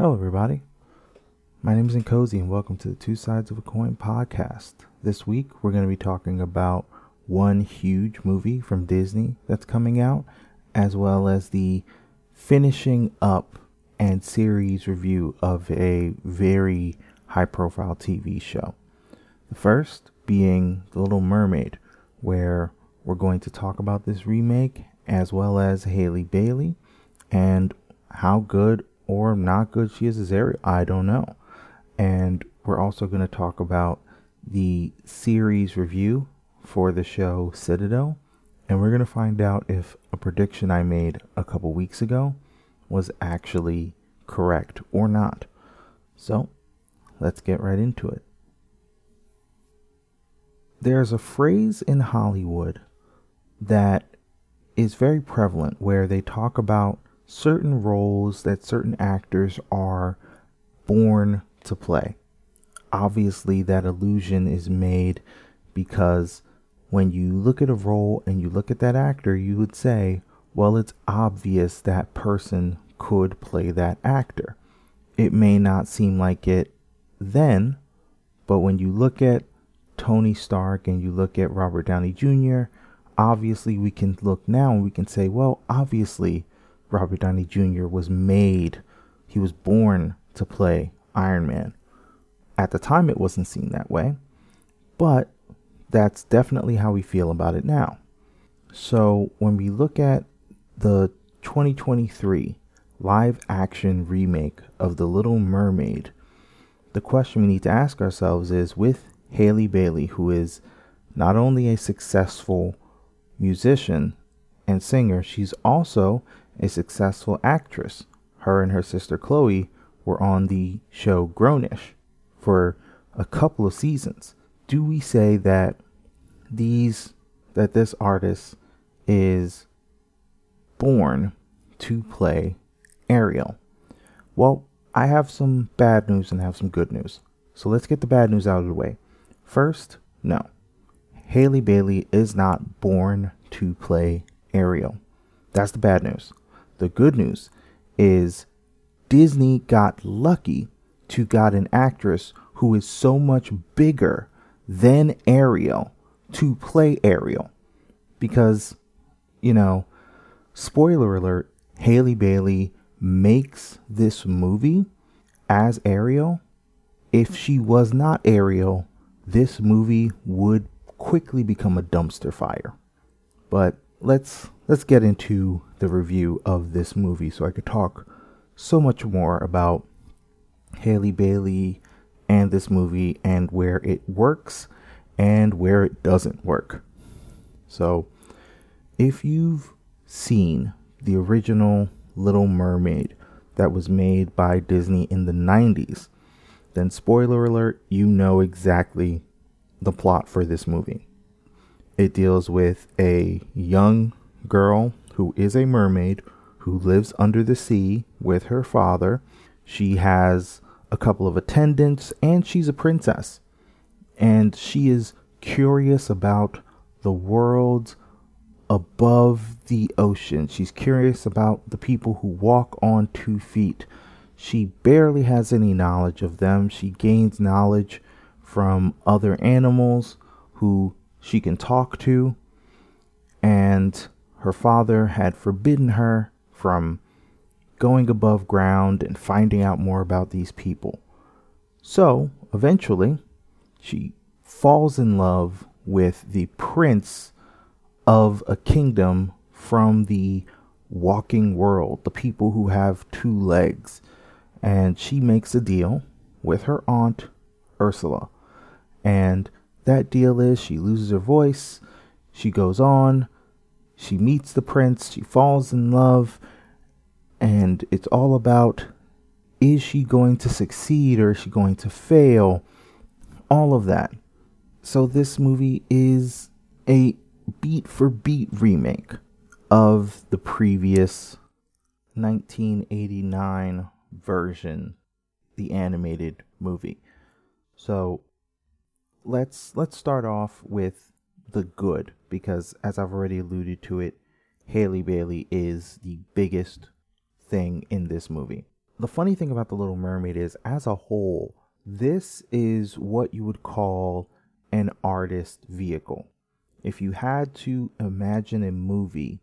Hello, everybody. My name is Nkosi, and welcome to the Two Sides of a Coin podcast. This week, we're going to be talking about one huge movie from Disney that's coming out, as well as the finishing up and series review of a very high profile TV show. The first being The Little Mermaid, where we're going to talk about this remake as well as Halle Bailey and how good or not good she is as Ariel. I don't know. And we're also going to talk about the series review for the show Citadel. And we're going to find out if a prediction I made a couple weeks ago was actually correct or not. So let's get right into it. There's a phrase in Hollywood that is very prevalent where they talk about certain roles that certain actors are born to play. Obviously, that illusion is made because when you look at a role and you look at that actor, you would say, well, it's obvious that person could play that actor. It may not seem like it then, but when you look at Tony Stark and you look at Robert Downey Jr., obviously we can look now and we can say, well, obviously Robert Downey Jr. was made, he was born to play Iron Man. At the time, it wasn't seen that way, but that's definitely how we feel about it now. So when we look at the 2023 live action remake of The Little Mermaid, the question we need to ask ourselves is with Halle Bailey, who is not only a successful musician and singer, she's also a successful actress. Her and her sister Chloe were on the show Grownish for a couple of seasons. Do we say that these that this artist is born to play Ariel? Well, I have some bad news and I have some good news. So let's get the bad news out of the way. First, no. Halle Bailey is not born to play Ariel. That's the bad news. The good news is Disney got lucky to got an actress who is so much bigger than Ariel to play Ariel. Because, you know, spoiler alert, Halle Bailey makes this movie as Ariel. If she was not Ariel, this movie would quickly become a dumpster fire. But let's let's get into the review of this movie so I could talk so much more about Halle Bailey and this movie and where it works and where it doesn't work. So, if you've seen the original Little Mermaid that was made by Disney in the 90s, then spoiler alert, you know exactly the plot for this movie. It deals with a young girl who is a mermaid who lives under the sea with her father. She has a couple of attendants and she's a princess. And she is curious about the world above the ocean. She's curious about the people who walk on two feet. She barely has any knowledge of them. She gains knowledge from other animals who she can talk to. And her father had forbidden her from going above ground and finding out more about these people. So, eventually, she falls in love with the prince of a kingdom from the walking world, the people who have two legs. And she makes a deal with her aunt, Ursula. And that deal is she loses her voice, she goes on, she meets the prince, she falls in love, and it's all about is she going to succeed or is she going to fail? All of that. So, this movie is a beat for beat remake of the previous 1989 version, the animated movie. So, let's let's start off with the good because as I've already alluded to it, Halle Bailey is the biggest thing in this movie. the funny thing about The Little Mermaid is, as a whole, this is what you would call an artist vehicle. If you had to imagine a movie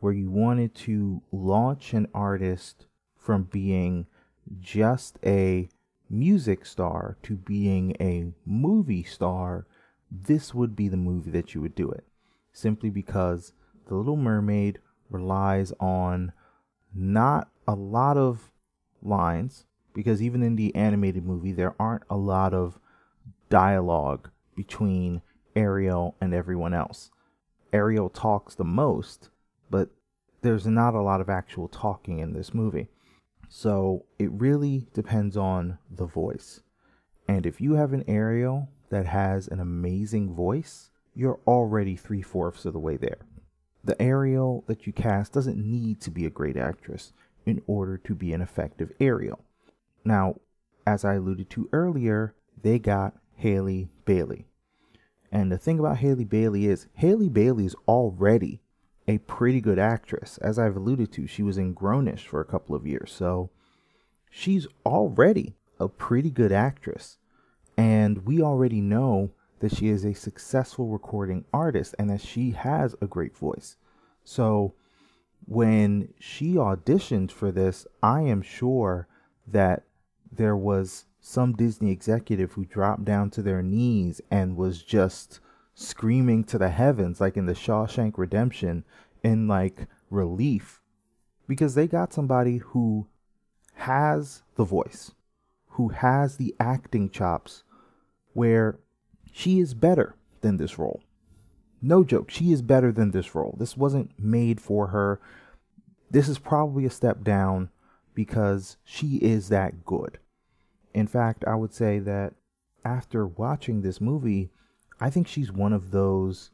where you wanted to launch an artist from being just a music star to being a movie star, this would be the movie that you would do it. Simply because The Little Mermaid relies on not a lot of lines, because even in the animated movie, there aren't a lot of dialogue between Ariel and everyone else. Ariel talks the most, but there's not a lot of actual talking in this movie. So it really depends on the voice. And if you have an Ariel that has an amazing voice, you're already three fourths of the way there. The Ariel that you cast doesn't need to be a great actress in order to be an effective Ariel. Now, as I alluded to earlier, they got Halle Bailey. And the thing about Halle Bailey is Halle Bailey is already a pretty good actress. As I've alluded to, she was in Grownish for a couple of years. So she's already a pretty good actress. And we already know that she is a successful recording artist and that she has a great voice. So when she auditioned for this, I am sure that there was some Disney executive who dropped down to their knees and was just screaming to the heavens, like in the Shawshank Redemption, in like relief, because they got somebody who has the voice, who has the acting chops, where she is better than this role. No joke, she is better than this role. This wasn't made for her. This is probably a step down because she is that good. In fact, I would say that after watching this movie, I think she's one of those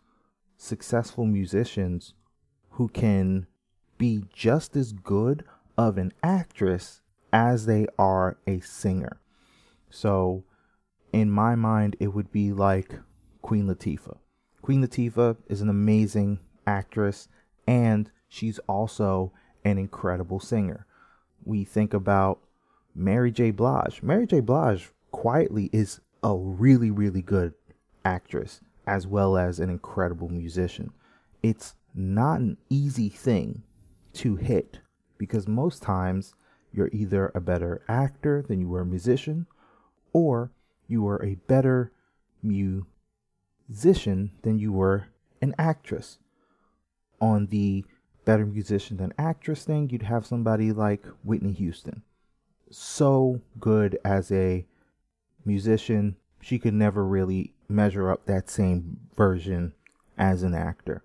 successful musicians who can be just as good of an actress as they are a singer. So, in my mind, it would be like Queen Latifah. Queen Latifah is an amazing actress and she's also an incredible singer. We think about Mary J. Blige. Mary J. Blige quietly is a really, really good actress as well as an incredible musician. It's not an easy thing to hit because most times you're either a better actor than you were a musician or you were a better musician than you were an actress. On the better musician than actress thing, you'd have somebody like Whitney Houston so good as a musician, she could never really measure up that same version as an actor.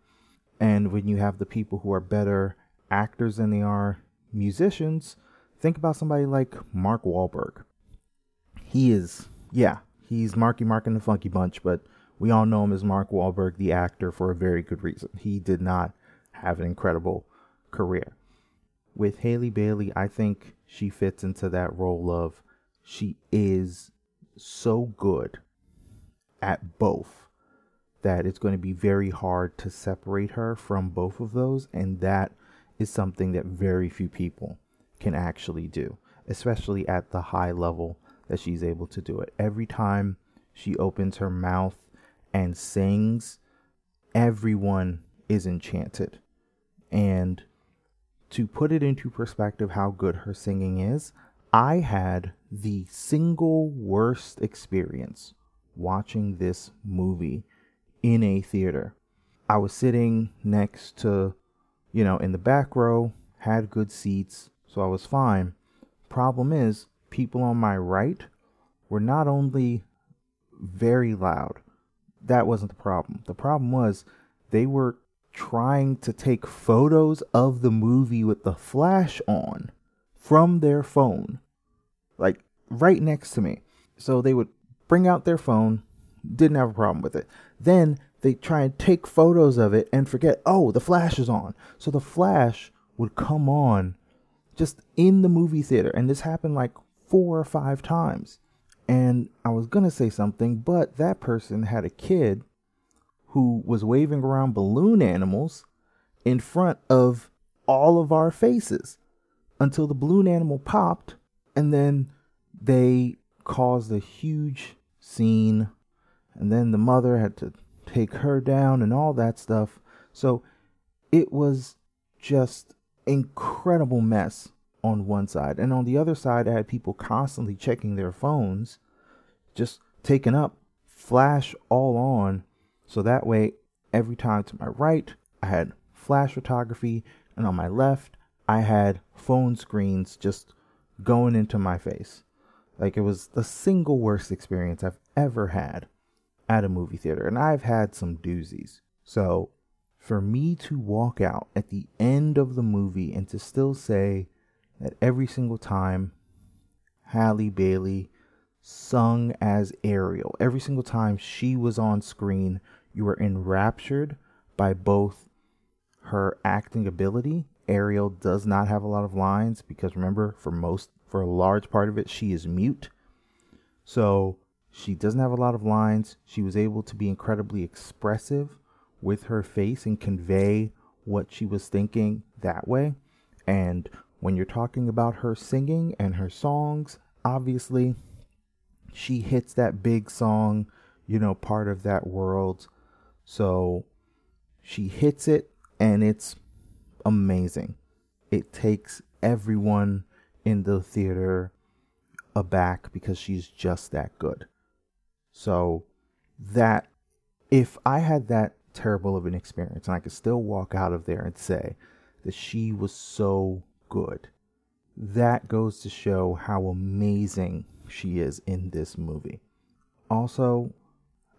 And when you have the people who are better actors than they are musicians, think about somebody like Mark Wahlberg. He is, yeah, he's Marky Mark in the Funky Bunch, but we all know him as Mark Wahlberg, the actor, for a very good reason. He did not have an incredible career. With Halle Bailey, I think she fits into that role of she is so good at both that it's going to be very hard to separate her from both of those and that is something that very few people can actually do especially at the high level that she's able to do it every time she opens her mouth and sings everyone is enchanted and to put it into perspective how good her singing is, I had the single worst experience watching this movie in a theater. I was sitting next to, you know, in the back row, had good seats, so I was fine. Problem is, people on my right were not only very loud, that wasn't the problem. The problem was they were trying to take photos of the movie with the flash on from their phone, like right next to me. So they would bring out their phone, didn't have a problem with it. Then they try and take photos of it and forget, oh, the flash is on. So the flash would come on just in the movie theater. And this happened like four or five times. And I was going to say something, but that person had a kid who was waving around balloon animals in front of all of our faces until the balloon animal popped And then they caused a huge scene. And then the mother had to take her down and all that stuff. So it was just incredible mess on one side. And on the other side, I had people constantly checking their phones, just taking up, flash all on. So that way, every time to my right, I had flash photography, and on my left, I had phone screens just going into my face. Like it was the single worst experience I've ever had at a movie theater. And I've had some doozies. So for me to walk out at the end of the movie and to still say that every single time Halle Bailey sung as Ariel, every single time she was on screen, you were enraptured by both her acting ability. Ariel does not have a lot of lines because remember, for most, for a large part of it, she is mute. So she doesn't have a lot of lines. She was able to be incredibly expressive with her face and convey what she was thinking that way. And when you're talking about her singing and her songs, obviously she hits that big song, you know, part of that world. So she hits it and it's amazing. It takes everyone in the theater aback because she's just that good. So that if I had that terrible of an experience and I could still walk out of there and say that she was so good, that goes to show how amazing she is in this movie. Also,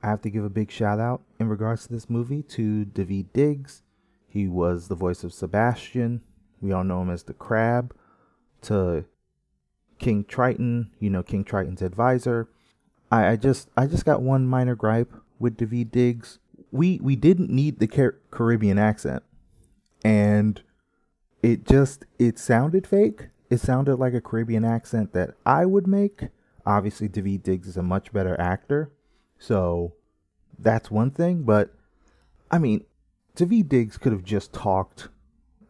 I have to give a big shout out in regards to this movie to Daveed Diggs. He was the voice of Sebastian. We all know him as the Crab. To King Triton, you know King Triton's advisor. I, I just I just got one minor gripe with Daveed Diggs. We we didn't need the Car- Caribbean accent, and it just it sounded fake. It sounded like a Caribbean accent that I would make. Obviously, Daveed Diggs is a much better actor, so that's one thing. But I mean, Daveed Diggs could have just talked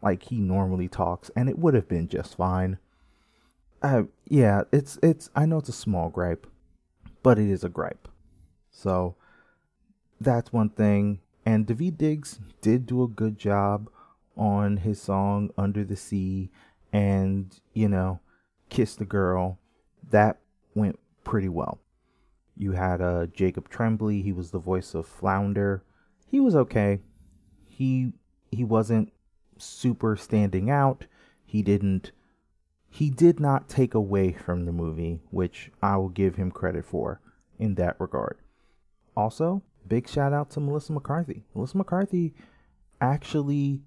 like he normally talks, and it would have been just fine. Uh, yeah, it's it's. I know it's a small gripe, but it is a gripe. So that's one thing. And Daveed Diggs did do a good job on his song Under the Sea and, you know, Kiss the Girl. That went pretty well. You had uh, Jacob Tremblay, he was the voice of Flounder. He was okay. He he wasn't super standing out. He didn't he did not take away from the movie, which I will give him credit for in that regard. Also, big shout out to Melissa McCarthy. Melissa McCarthy actually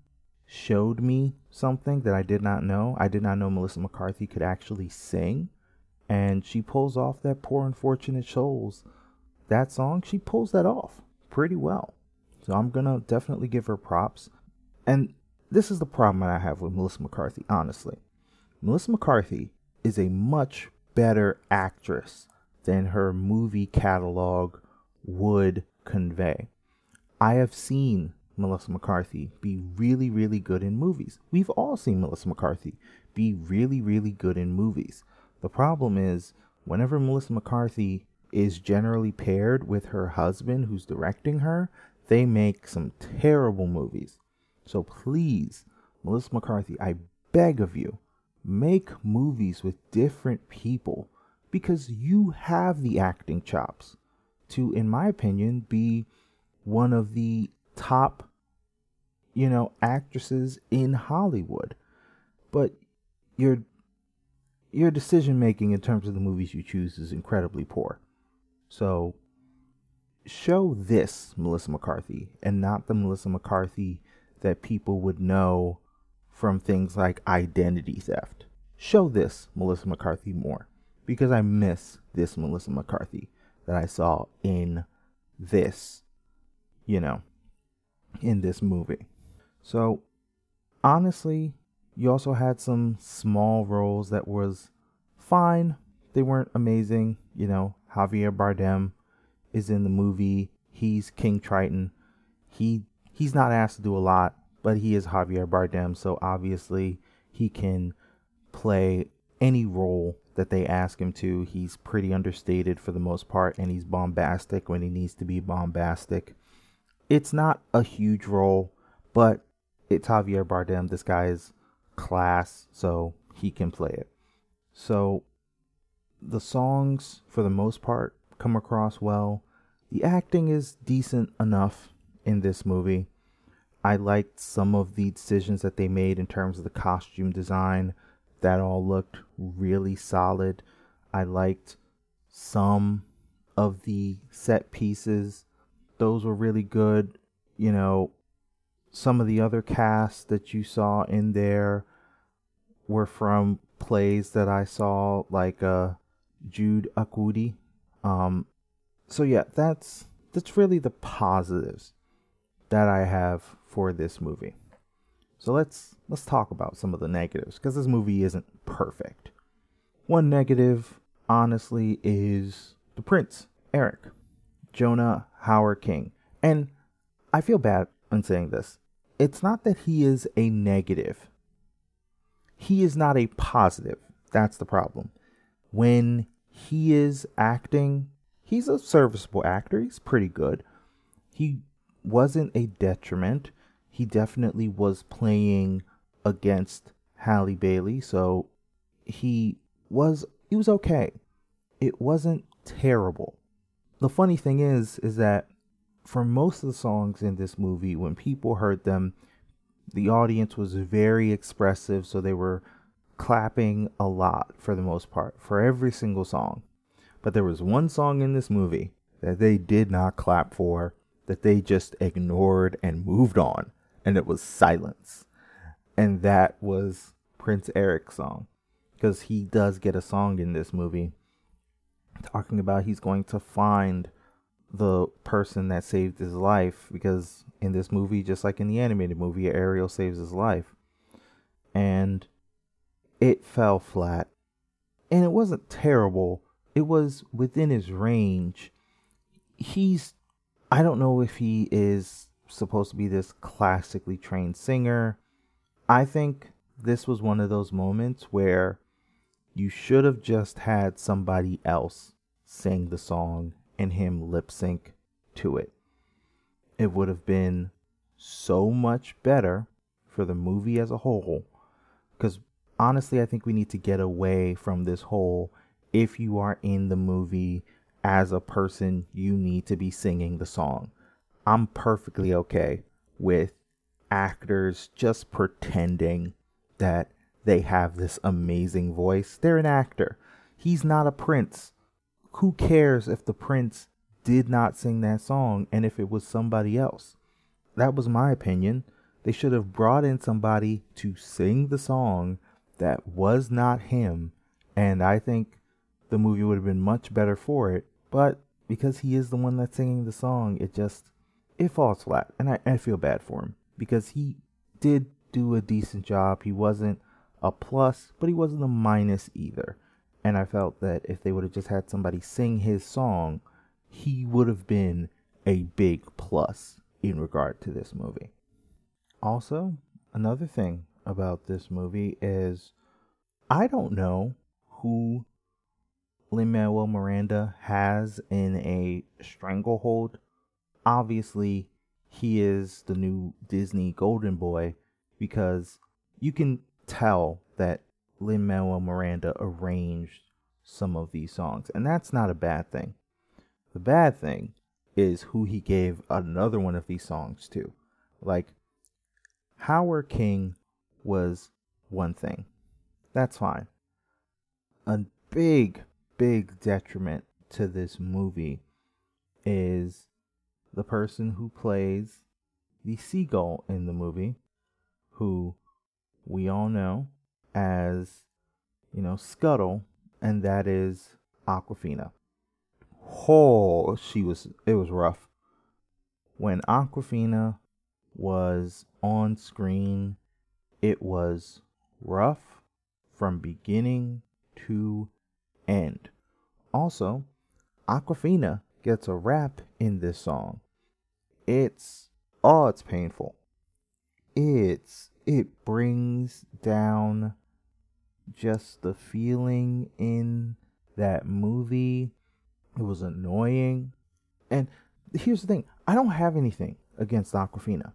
showed me something that I did not know. I did not know Melissa McCarthy could actually sing. And she pulls off that poor unfortunate souls. That song, she pulls that off pretty well. So I'm gonna definitely give her props. And this is the problem that I have with Melissa McCarthy, honestly. Melissa McCarthy is a much better actress than her movie catalog would convey. I have seen Melissa McCarthy be really, really good in movies. We've all seen Melissa McCarthy be really, really good in movies. The problem is, whenever Melissa McCarthy is generally paired with her husband who's directing her, they make some terrible movies. So please, Melissa McCarthy, I beg of you, make movies with different people because you have the acting chops to, in my opinion, be one of the top, you know, actresses in Hollywood. But your your decision making in terms of the movies you choose is incredibly poor. So show this Melissa McCarthy and not the Melissa McCarthy that people would know from things like identity theft. Show this Melissa McCarthy more because I miss this Melissa McCarthy that I saw in this, you know, in this movie. So, honestly, you also had some small roles that was fine. They weren't amazing. You know, Javier Bardem is in the movie. He's King Triton. He he's not asked to do a lot, but he is Javier Bardem, so obviously he can play any role that they ask him to. He's pretty understated for the most part, and he's bombastic when he needs to be bombastic. It's not a huge role, but it's Javier Bardem. This guy is class, so he can play it. So the songs, for the most part, come across well. The acting is decent enough in this movie. I liked some of the decisions that they made in terms of the costume design. That all looked really solid. I liked some of the set pieces. Those were really good. You know, some of the other casts that you saw in there were from plays that I saw, like uh, Jude Akuwudike. Um, so yeah, that's that's really the positives that I have for this movie. So let's let's talk about some of the negatives because this movie isn't perfect. One negative, honestly, is the prince, Eric, Jonah Hauer King. And I feel bad in saying this. It's not that he is a negative. He is not a positive. That's the problem. When he is acting, he's a serviceable actor. He's pretty good. He wasn't a detriment. He definitely was playing against Halle Bailey, so he was he was okay. It wasn't terrible. The funny thing is is that for most of the songs in this movie when people heard them the audience was very expressive so they were clapping a lot for the most part for every single song. But there was one song in this movie that they did not clap for, that they just ignored and moved on, and it was Silence. And that was Prince Eric's song. Because he does get a song in this movie talking about he's going to find the person that saved his life because in this movie just like in the animated movie Ariel saves his life and it fell flat. And it wasn't terrible, it was within his range. He's, I don't know if he is supposed to be this classically trained singer. I think this was one of those moments where you should have just had somebody else sing the song and him lip sync to it. It would have been so much better for the movie as a whole because honestly, I think we need to get away from this whole if you are in the movie as a person, you need to be singing the song. I'm perfectly okay with actors just pretending that they have this amazing voice. They're an actor. He's not a prince. Who cares if the prince did not sing that song and if it was somebody else? That was my opinion. They should have brought in somebody to sing the song that was not him, and I think the movie would have been much better for it. But because he is the one that's singing the song, it just it falls flat, and I, I feel bad for him because he did do a decent job. He wasn't a plus, but he wasn't a minus either. And I felt that if they would have just had somebody sing his song, he would have been a big plus in regard to this movie. Also, another thing about this movie is I don't know who Lin Manuel Miranda has in a stranglehold. Obviously, he is the new Disney Golden Boy because you can tell that Lin Manuel Miranda arranged some of these songs, and that's not a bad thing. The bad thing is who he gave another one of these songs to. Like, Hauer King was one thing. That's fine. A big, big detriment to this movie is the person who plays the seagull in the movie, who we all know as, you know, Scuttle, and that is Awkwafina. Oh, she was, it was rough. When Awkwafina was on screen it was rough from beginning to end. Also, Awkwafina gets a rap in this song. It's oh, it's painful. It's it brings down just the feeling in that movie. It was annoying. And here's the thing I don't have anything against Awkwafina.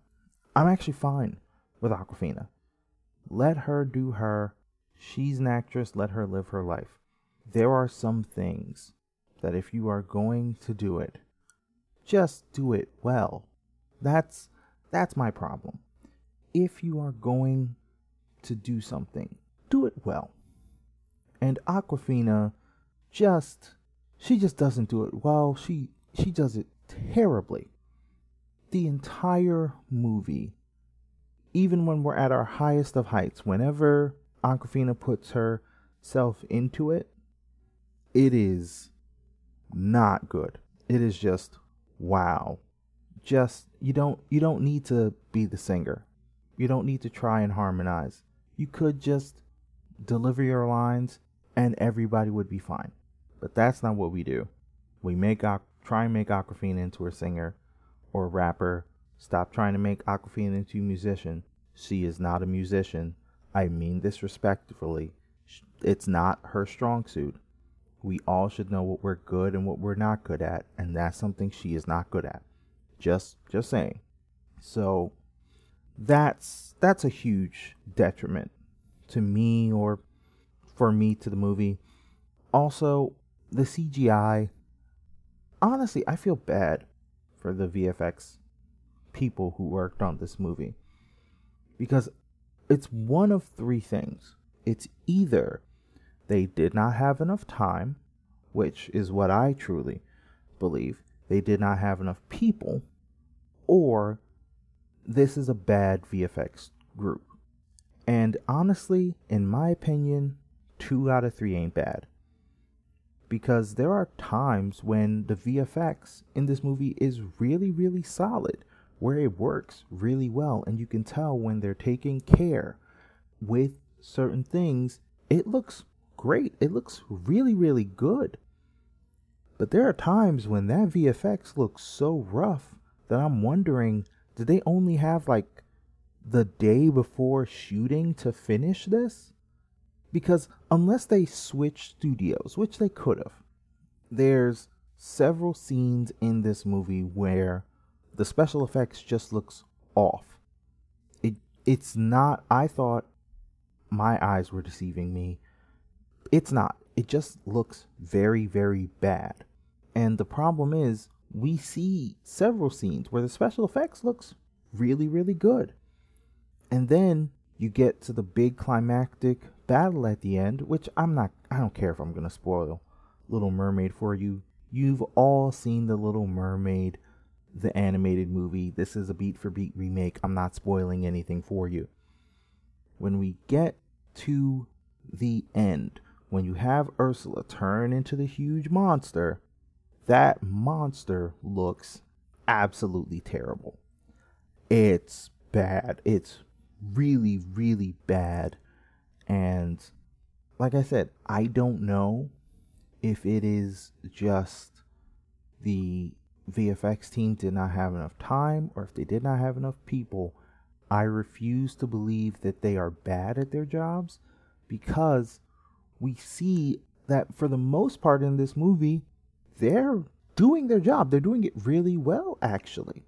I'm actually fine with Awkwafina. Let her do her. She's an actress. Let her live her life. There are some things that if you are going to do it, just do it well. That's that's my problem. If you are going to do something, do it well. And Awkwafina just she just doesn't do it well. She she does it terribly. The entire movie, even when we're at our highest of heights, whenever Awkwafina puts herself into it, it is not good. It is just wow. Just you don't you don't need to be the singer. You don't need to try and harmonize. You could just deliver your lines and everybody would be fine. But that's not what we do. We make try and make Awkwafina into a singer or a rapper. Stop trying to make Awkwafina into a musician. She is not a musician. I mean this respectfully. It's not her strong suit. We all should know what we're good and what we're not good at, and that's something she is not good at. Just just saying. So that's that's a huge detriment to me or for me to the movie. Also, the CGI honestly, I feel bad for the VFX people who worked on this movie because it's one of three things. It's either they did not have enough time, which is what I truly believe. They did not have enough people, or this is a bad VFX group. And honestly, in my opinion, two out of three ain't bad. Because there are times when the VFX in this movie is really, really solid, where it works really well, and you can tell when they're taking care with certain things, it looks great. It looks really, really good. But there are times when that VFX looks so rough that I'm wondering did they only have like the day before shooting to finish this? Because unless they switched studios, which they could have, there's several scenes in this movie where the special effects just looks off. It it's not I thought my eyes were deceiving me it's not. It just looks very, very bad. And the problem is, we see several scenes where the special effects looks really, really good. And then you get to the big climactic battle at the end, which I'm not, I don't care if I'm to spoil Little Mermaid for you. You've all seen The Little Mermaid, the animated movie. This is a beat for beat remake. I'm not spoiling anything for you. When we get to the end, when you have Ursula turn into the huge monster, that monster looks absolutely terrible. It's bad. It's really, really bad. And like I said, I don't know if it is just the VFX team did not have enough time or if they did not have enough people. I refuse to believe that they are bad at their jobs because we see that for the most part in this movie, they're doing their job. They're doing it really well, actually.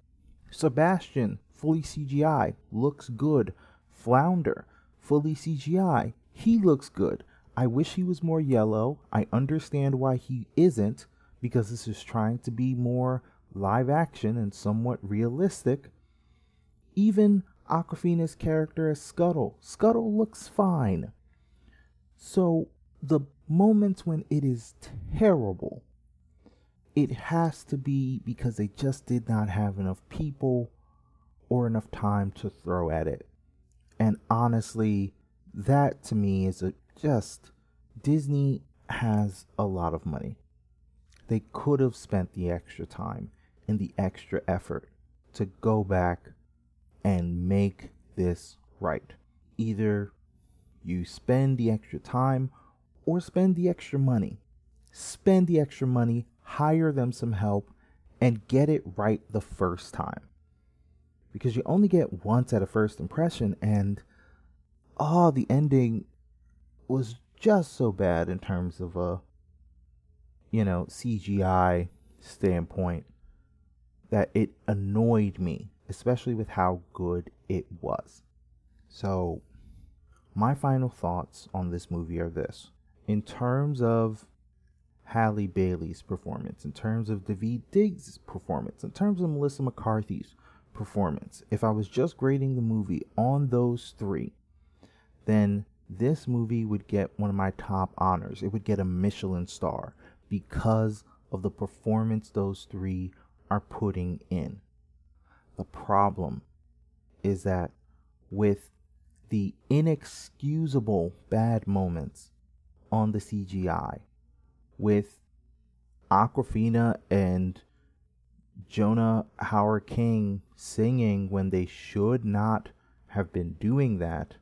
Sebastian, fully CGI, looks good. Flounder, fully CGI, he looks good. I wish he was more yellow. I understand why he isn't, because this is trying to be more live action and somewhat realistic. Even Awkwafina's character as Scuttle, Scuttle looks fine. So the moments when it is terrible, it has to be because they just did not have enough people or enough time to throw at it. And honestly, that to me is a just Disney has a lot of money. They could have spent the extra time and the extra effort to go back and make this right. Either you spend the extra time or spend the extra money. Spend the extra money, hire them some help, and get it right the first time. Because you only get once at a first impression, and oh, the ending was just so bad in terms of a you know CGI standpoint that it annoyed me, especially with how good it was. So, my final thoughts on this movie are this. In terms of Halle Bailey's performance, in terms of Daveed Diggs' performance, in terms of Melissa McCarthy's performance, if I was just grading the movie on those three, then this movie would get one of my top honors. It would get a Michelin star because of the performance those three are putting in. The problem is that with the inexcusable bad moments on the CGI, with Awkwafina and Jonah Hauer-King singing when they should not have been doing that,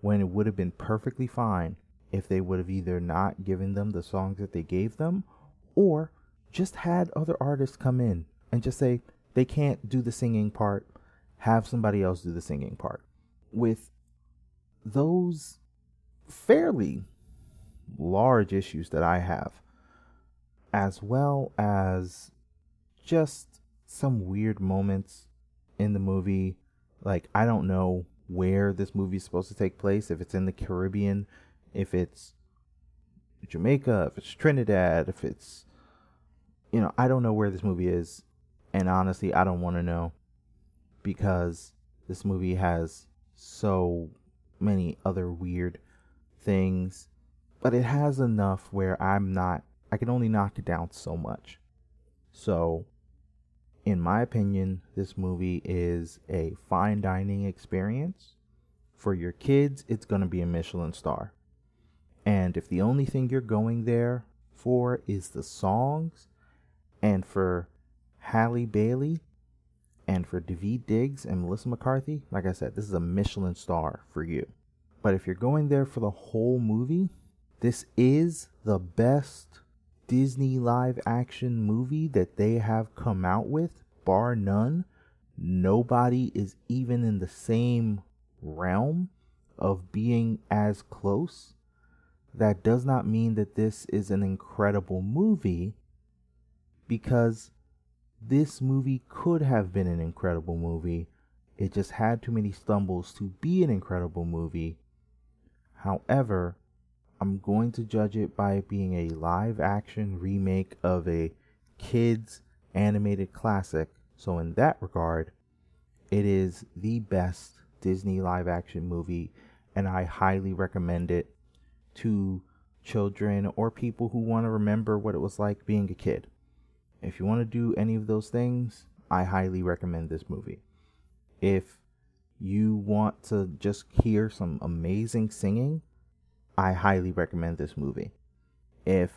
when it would have been perfectly fine if they would have either not given them the songs that they gave them or just had other artists come in and just say they can't do the singing part, have somebody else do the singing part. With those fairly large issues that I have, as well as just some weird moments in the movie. Like, I don't know where this movie is supposed to take place, if it's in the Caribbean, if it's Jamaica, if it's Trinidad, if it's you know, I don't know where this movie is, and honestly, I don't want to know because this movie has so many other weird things, but it has enough where I'm not I can only knock it down so much. So, in my opinion, this movie is a fine dining experience. For your kids, it's going to be a Michelin star. And if the only thing you're going there for is the songs, and for Halle Bailey, and for Daveed Diggs and Melissa McCarthy, like I said, this is a Michelin star for you. But if you're going there for the whole movie, this is the best Disney live action movie that they have come out with, bar none. Nobody is even in the same realm of being as close. That does not mean that this is an incredible movie because this movie could have been an incredible movie. It just had too many stumbles to be an incredible movie. However, I'm going to judge it by being a live action remake of a kids animated classic. So, in that regard, it is the best Disney live action movie, and I highly recommend it to children or people who want to remember what it was like being a kid. If you want to do any of those things, I highly recommend this movie. If you want to just hear some amazing singing, I highly recommend this movie. If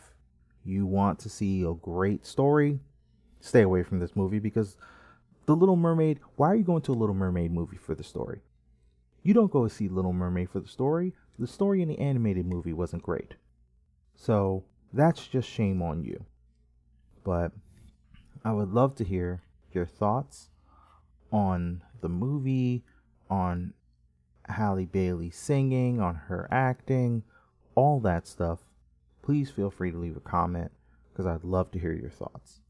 you want to see a great story, stay away from this movie because The Little Mermaid, why are you going to a Little Mermaid movie for the story? You don't go see Little Mermaid for the story. The story in the animated movie wasn't great. So that's just shame on you. But I would love to hear your thoughts on the movie, on Halle Bailey singing, on her acting, all that stuff, please feel free to leave a comment because I'd love to hear your thoughts.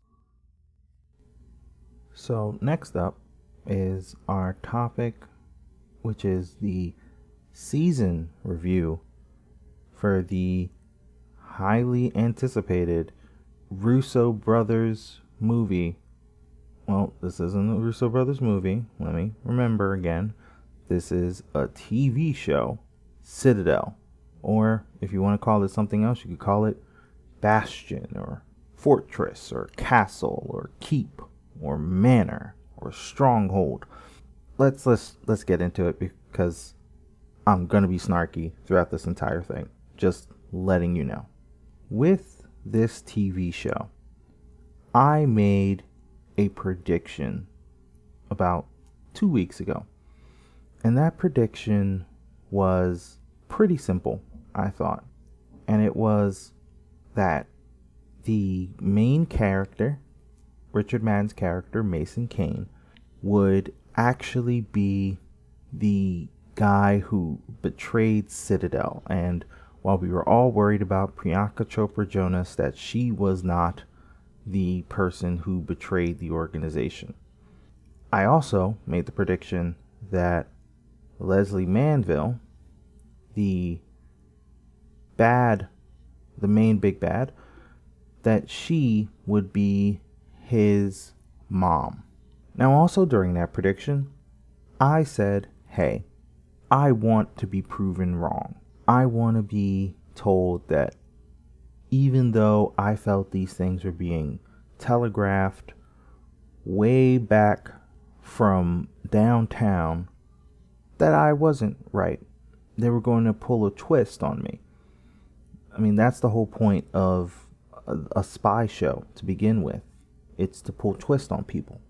So, next up is our topic, which is the season review for the highly anticipated Russo Brothers movie. Well, this isn't a Russo Brothers movie. Let me remember again. This is a TV show, Citadel. Or if you want to call it something else, you could call it Bastion or Fortress or Castle or Keep or Manor or Stronghold. Let's let's let's get into it because I'm going to be snarky throughout this entire thing. Just letting you know. With this TV show, I made a prediction about 2 weeks ago. And that prediction was pretty simple, I thought. And it was that the main character, Richard Madden's character, Mason Kane, would actually be the guy who betrayed Citadel and while we were all worried about Priyanka Chopra Jonas that she was not the person who betrayed the organization. I also made the prediction that Lesley Manville, the bad, the main big bad, that she would be his mom. Now, also during that prediction, I said, hey, I want to be proven wrong. I want to be told that even though I felt these things were being telegraphed way back from downtown, that I wasn't right. They were going to pull a twist on me. I mean, that's the whole point of a, a spy show to begin with. It's to pull twist on people.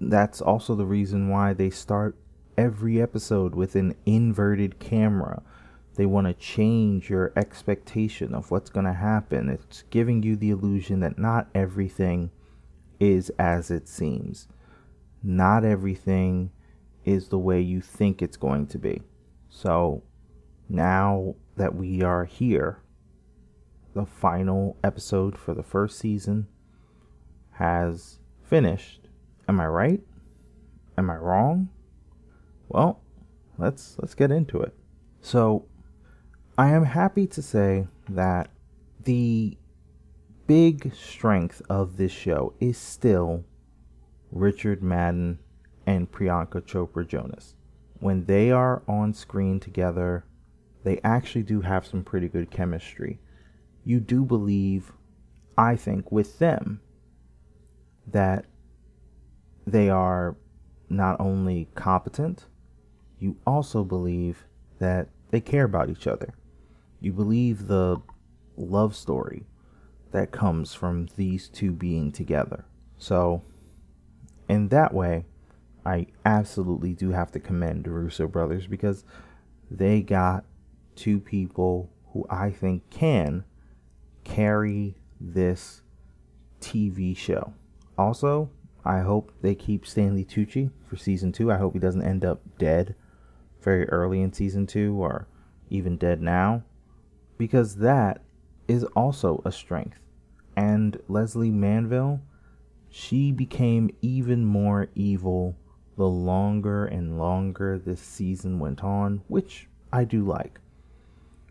That's also the reason why they start every episode with an inverted camera. They want to change your expectation of what's going to happen. It's giving you the illusion that not everything is as it seems. Not everything is the way you think it's going to be. So now that we are here, the final episode for the first season has finished. Am I right? Am I wrong? Well, let's let's get into it. So, I am happy to say that the big strength of this show is still Richard Madden and Priyanka Chopra Jonas. When they are on screen together, they actually do have some pretty good chemistry. You do believe, I think, with them that they are not only competent, you also believe that they care about each other. You believe the love story that comes from these two being together. So, in that way, I absolutely do have to commend the Russo brothers because they got two people who I think can carry this TV show. Also, I hope they keep Stanley Tucci for season two. I hope he doesn't end up dead very early in season two or even dead now, because that is also a strength. And Lesley Manville, she became even more evil the longer and longer this season went on, which I do like.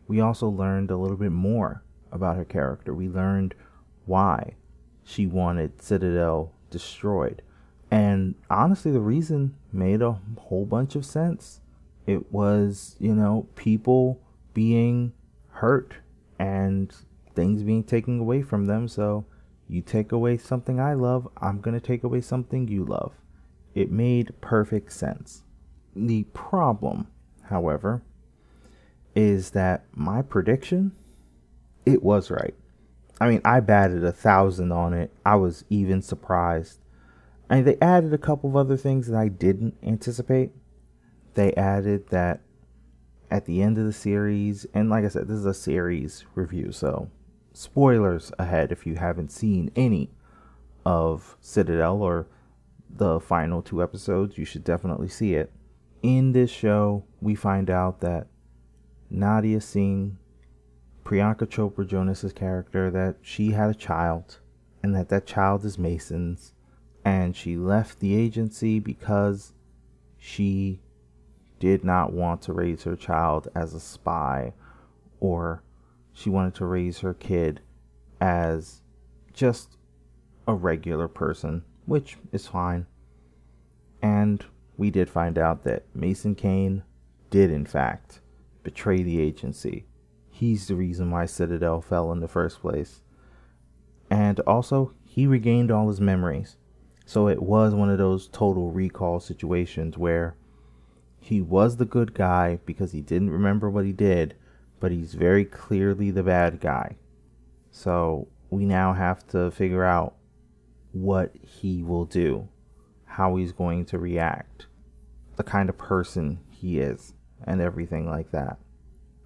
We also learned a little bit more about her character. We learned why she wanted Citadel destroyed. And honestly, the reason made a whole bunch of sense. It was, you know, people being hurt and things being taken away from them. So you take away something I love, I'm going to take away something you love. It made perfect sense. The problem, however, is that my prediction, it was right. I mean, I batted a thousand on it. I was even surprised. Mean, they added a couple of other things that I didn't anticipate. They added that at the end of the series, and like I said, this is a series review, so spoilers ahead if you haven't seen any of Citadel or the final two episodes, you should definitely see it. In this show, we find out that Nadia Singh Priyanka Chopra Jonas's character that she had a child and that that child is Mason's and she left the agency because she did not want to raise her child as a spy or she wanted to raise her kid as just a regular person, which is fine. And we did find out that Mason Kane did, in fact, betray the agency he's the reason why Citadel fell in the first place. And also, he regained all his memories. So it was one of those total recall situations where he was the good guy because he didn't remember what he did, but he's very clearly the bad guy. So we now have to figure out what he will do, how he's going to react, the kind of person he is, and everything like that.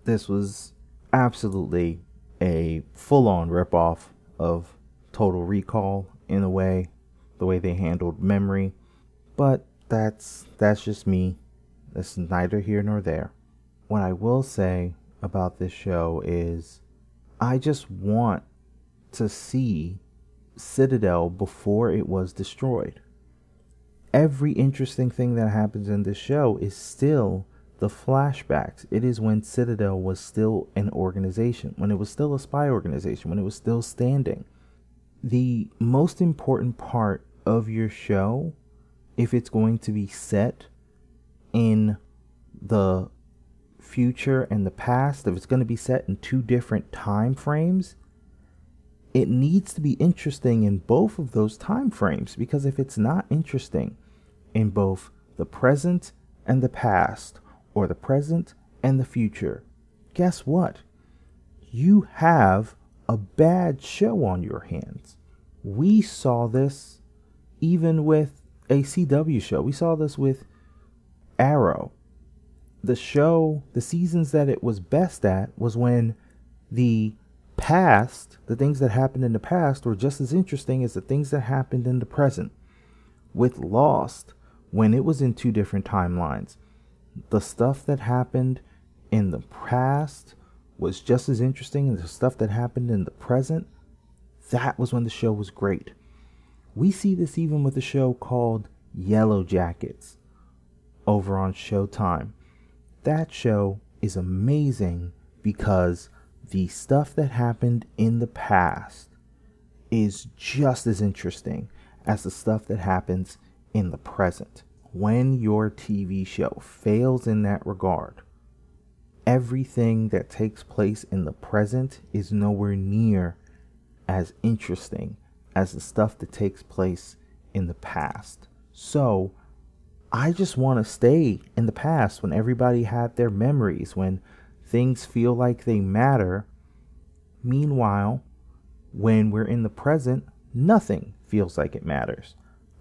This was absolutely a full on ripoff of Total Recall in a way, the way they handled memory. But that's that's just me. That's neither here nor there. What I will say about this show is I just want to see Citadel before it was destroyed. Every interesting thing that happens in this show is still the flashbacks. It is when Citadel was still an organization, when it was still a spy organization, when it was still standing. The most important part of your show, if it's going to be set in the future and the past, if it's going to be set in two different time frames, it needs to be interesting in both of those time frames because if it's not interesting in both the present and the past or the present and the future, guess what? You have a bad show on your hands. We saw this even with a CW show. We saw this with Arrow. The show, the seasons that it was best at was when the past, the things that happened in the past, were just as interesting as the things that happened in the present. With Lost, when it was in two different timelines, the stuff that happened in the past was just as interesting as the stuff that happened in the present. That was when the show was great. We see this even with a show called Yellow Jackets over on Showtime. That show is amazing because the stuff that happened in the past is just as interesting as the stuff that happens in the present. When your TV show fails in that regard, everything that takes place in the present is nowhere near as interesting as the stuff that takes place in the past. So, I just want to stay in the past when everybody had their memories, when things feel like they matter. Meanwhile, when we're in the present, nothing feels like it matters.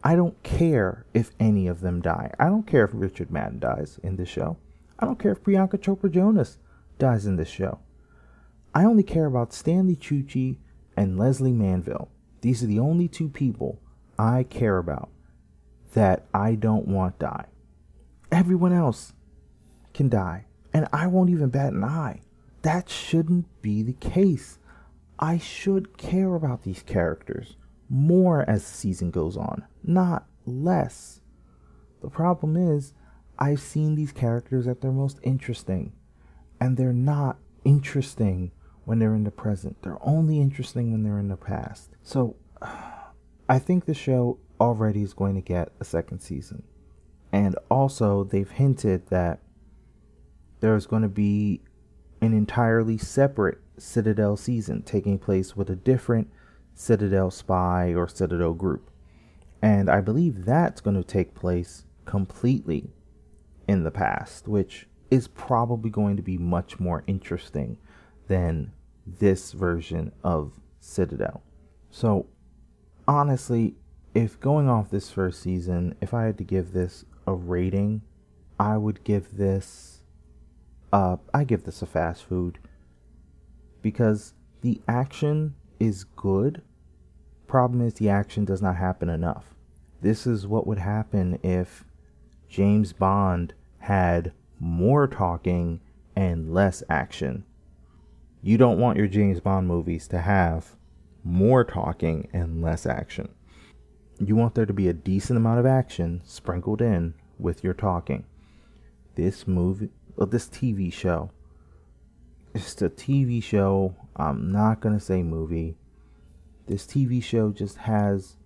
I don't care if any of them die. I don't care if Richard Madden dies in this show. I don't care if Priyanka Chopra Jonas dies in this show. I only care about Stanley Tucci and Lesley Manville. These are the only two people I care about that I don't want die. Everyone else can die and I won't even bat an eye. That shouldn't be the case. I should care about these characters more as the season goes on, not less. The problem is, I've seen these characters at their most interesting, and they're not interesting when they're in the present. They're only interesting when they're in the past. So, I think the show already is going to get a second season. And also, they've hinted that there's going to be an entirely separate Citadel season taking place with a different Citadel spy or Citadel group. And I believe that's going to take place completely in the past, which is probably going to be much more interesting than this version of Citadel. So, honestly, if going off this first season, if I had to give this a rating, I would give this uh, I give this a fast food because the action is good. Problem is, the action does not happen enough. This is what would happen if James Bond had more talking and less action. You don't want your James Bond movies to have more talking and less action. You want there to be a decent amount of action sprinkled in with your talking. This movie of this TV show. It's a TV show. I'm not going to say movie. This TV show just has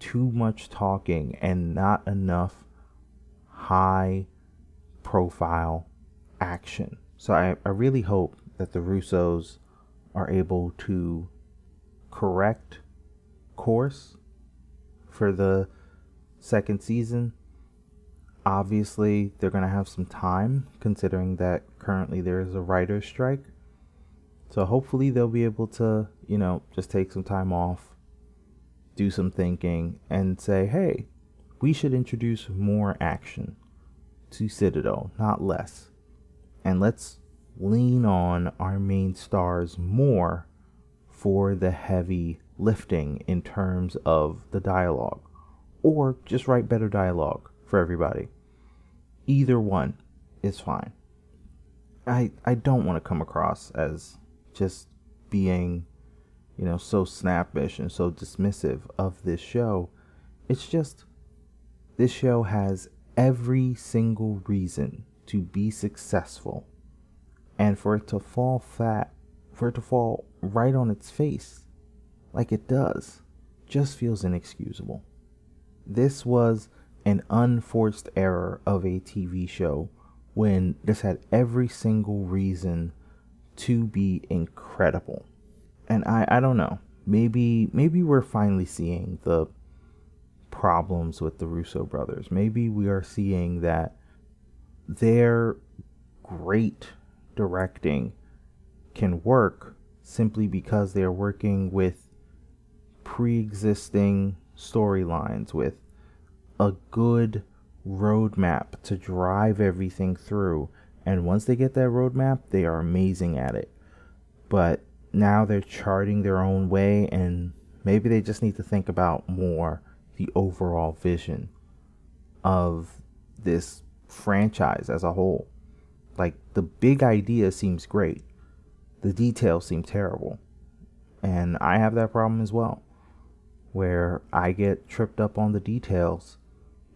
too much talking and not enough high profile action. So I, I really hope that the Russos are able to correct course for the second season obviously they're going to have some time considering that currently there is a writer's strike. So hopefully they'll be able to, you know, just take some time off, do some thinking, and say, hey, we should introduce more action to Citadel, not less. And let's lean on our main stars more for the heavy lifting in terms of the dialogue. Or just write better dialogue for everybody. Either one is fine. I I don't want to come across as just being, you know, so snappish and so dismissive of this show. It's just this show has every single reason to be successful and for it to fall flat, for it to fall right on its face like it does, just feels inexcusable. This was an unforced error of a TV show when this had every single reason to be incredible. And I, I don't know. Maybe maybe we're finally seeing the problems with the Russo brothers. Maybe we are seeing that their great directing can work simply because they are working with pre existing storylines, with a good roadmap to drive everything through. And once they get that roadmap, they are amazing at it. But now they're charting their own way, and maybe they just need to think about more the overall vision of this franchise as a whole. Like, the big idea seems great, the details seem terrible. And I have that problem as well, where I get tripped up on the details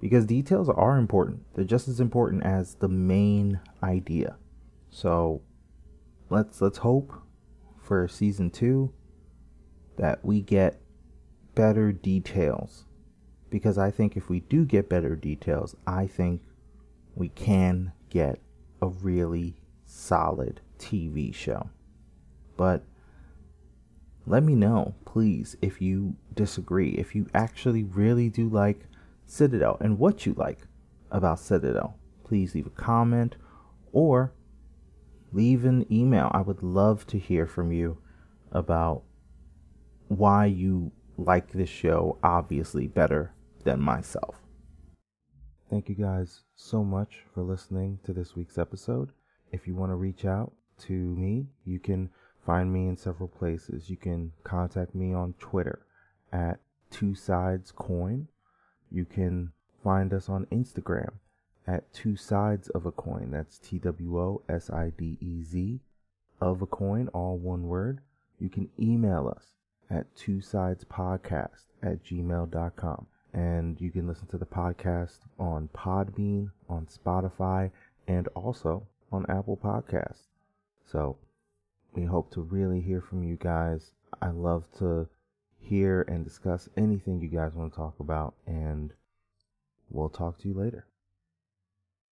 because details are important. They're just as important as the main idea. So let's let's hope for season 2 that we get better details because I think if we do get better details, I think we can get a really solid TV show. But let me know, please, if you disagree, if you actually really do like Citadel and what you like about Citadel. Please leave a comment or leave an email. I would love to hear from you about why you like this show, obviously, better than myself. Thank you guys so much for listening to this week's episode. If you want to reach out to me, you can find me in several places. You can contact me on Twitter at Two Sides Coin. You can find us on Instagram at Two Sides of a Coin. That's T W O S I D E Z of a coin, all one word. You can email us at two sides podcast at gmail.com. And you can listen to the podcast on Podbean, on Spotify, and also on Apple Podcasts. So we hope to really hear from you guys. I love to hear and discuss anything you guys want to talk about, and we'll talk to you later.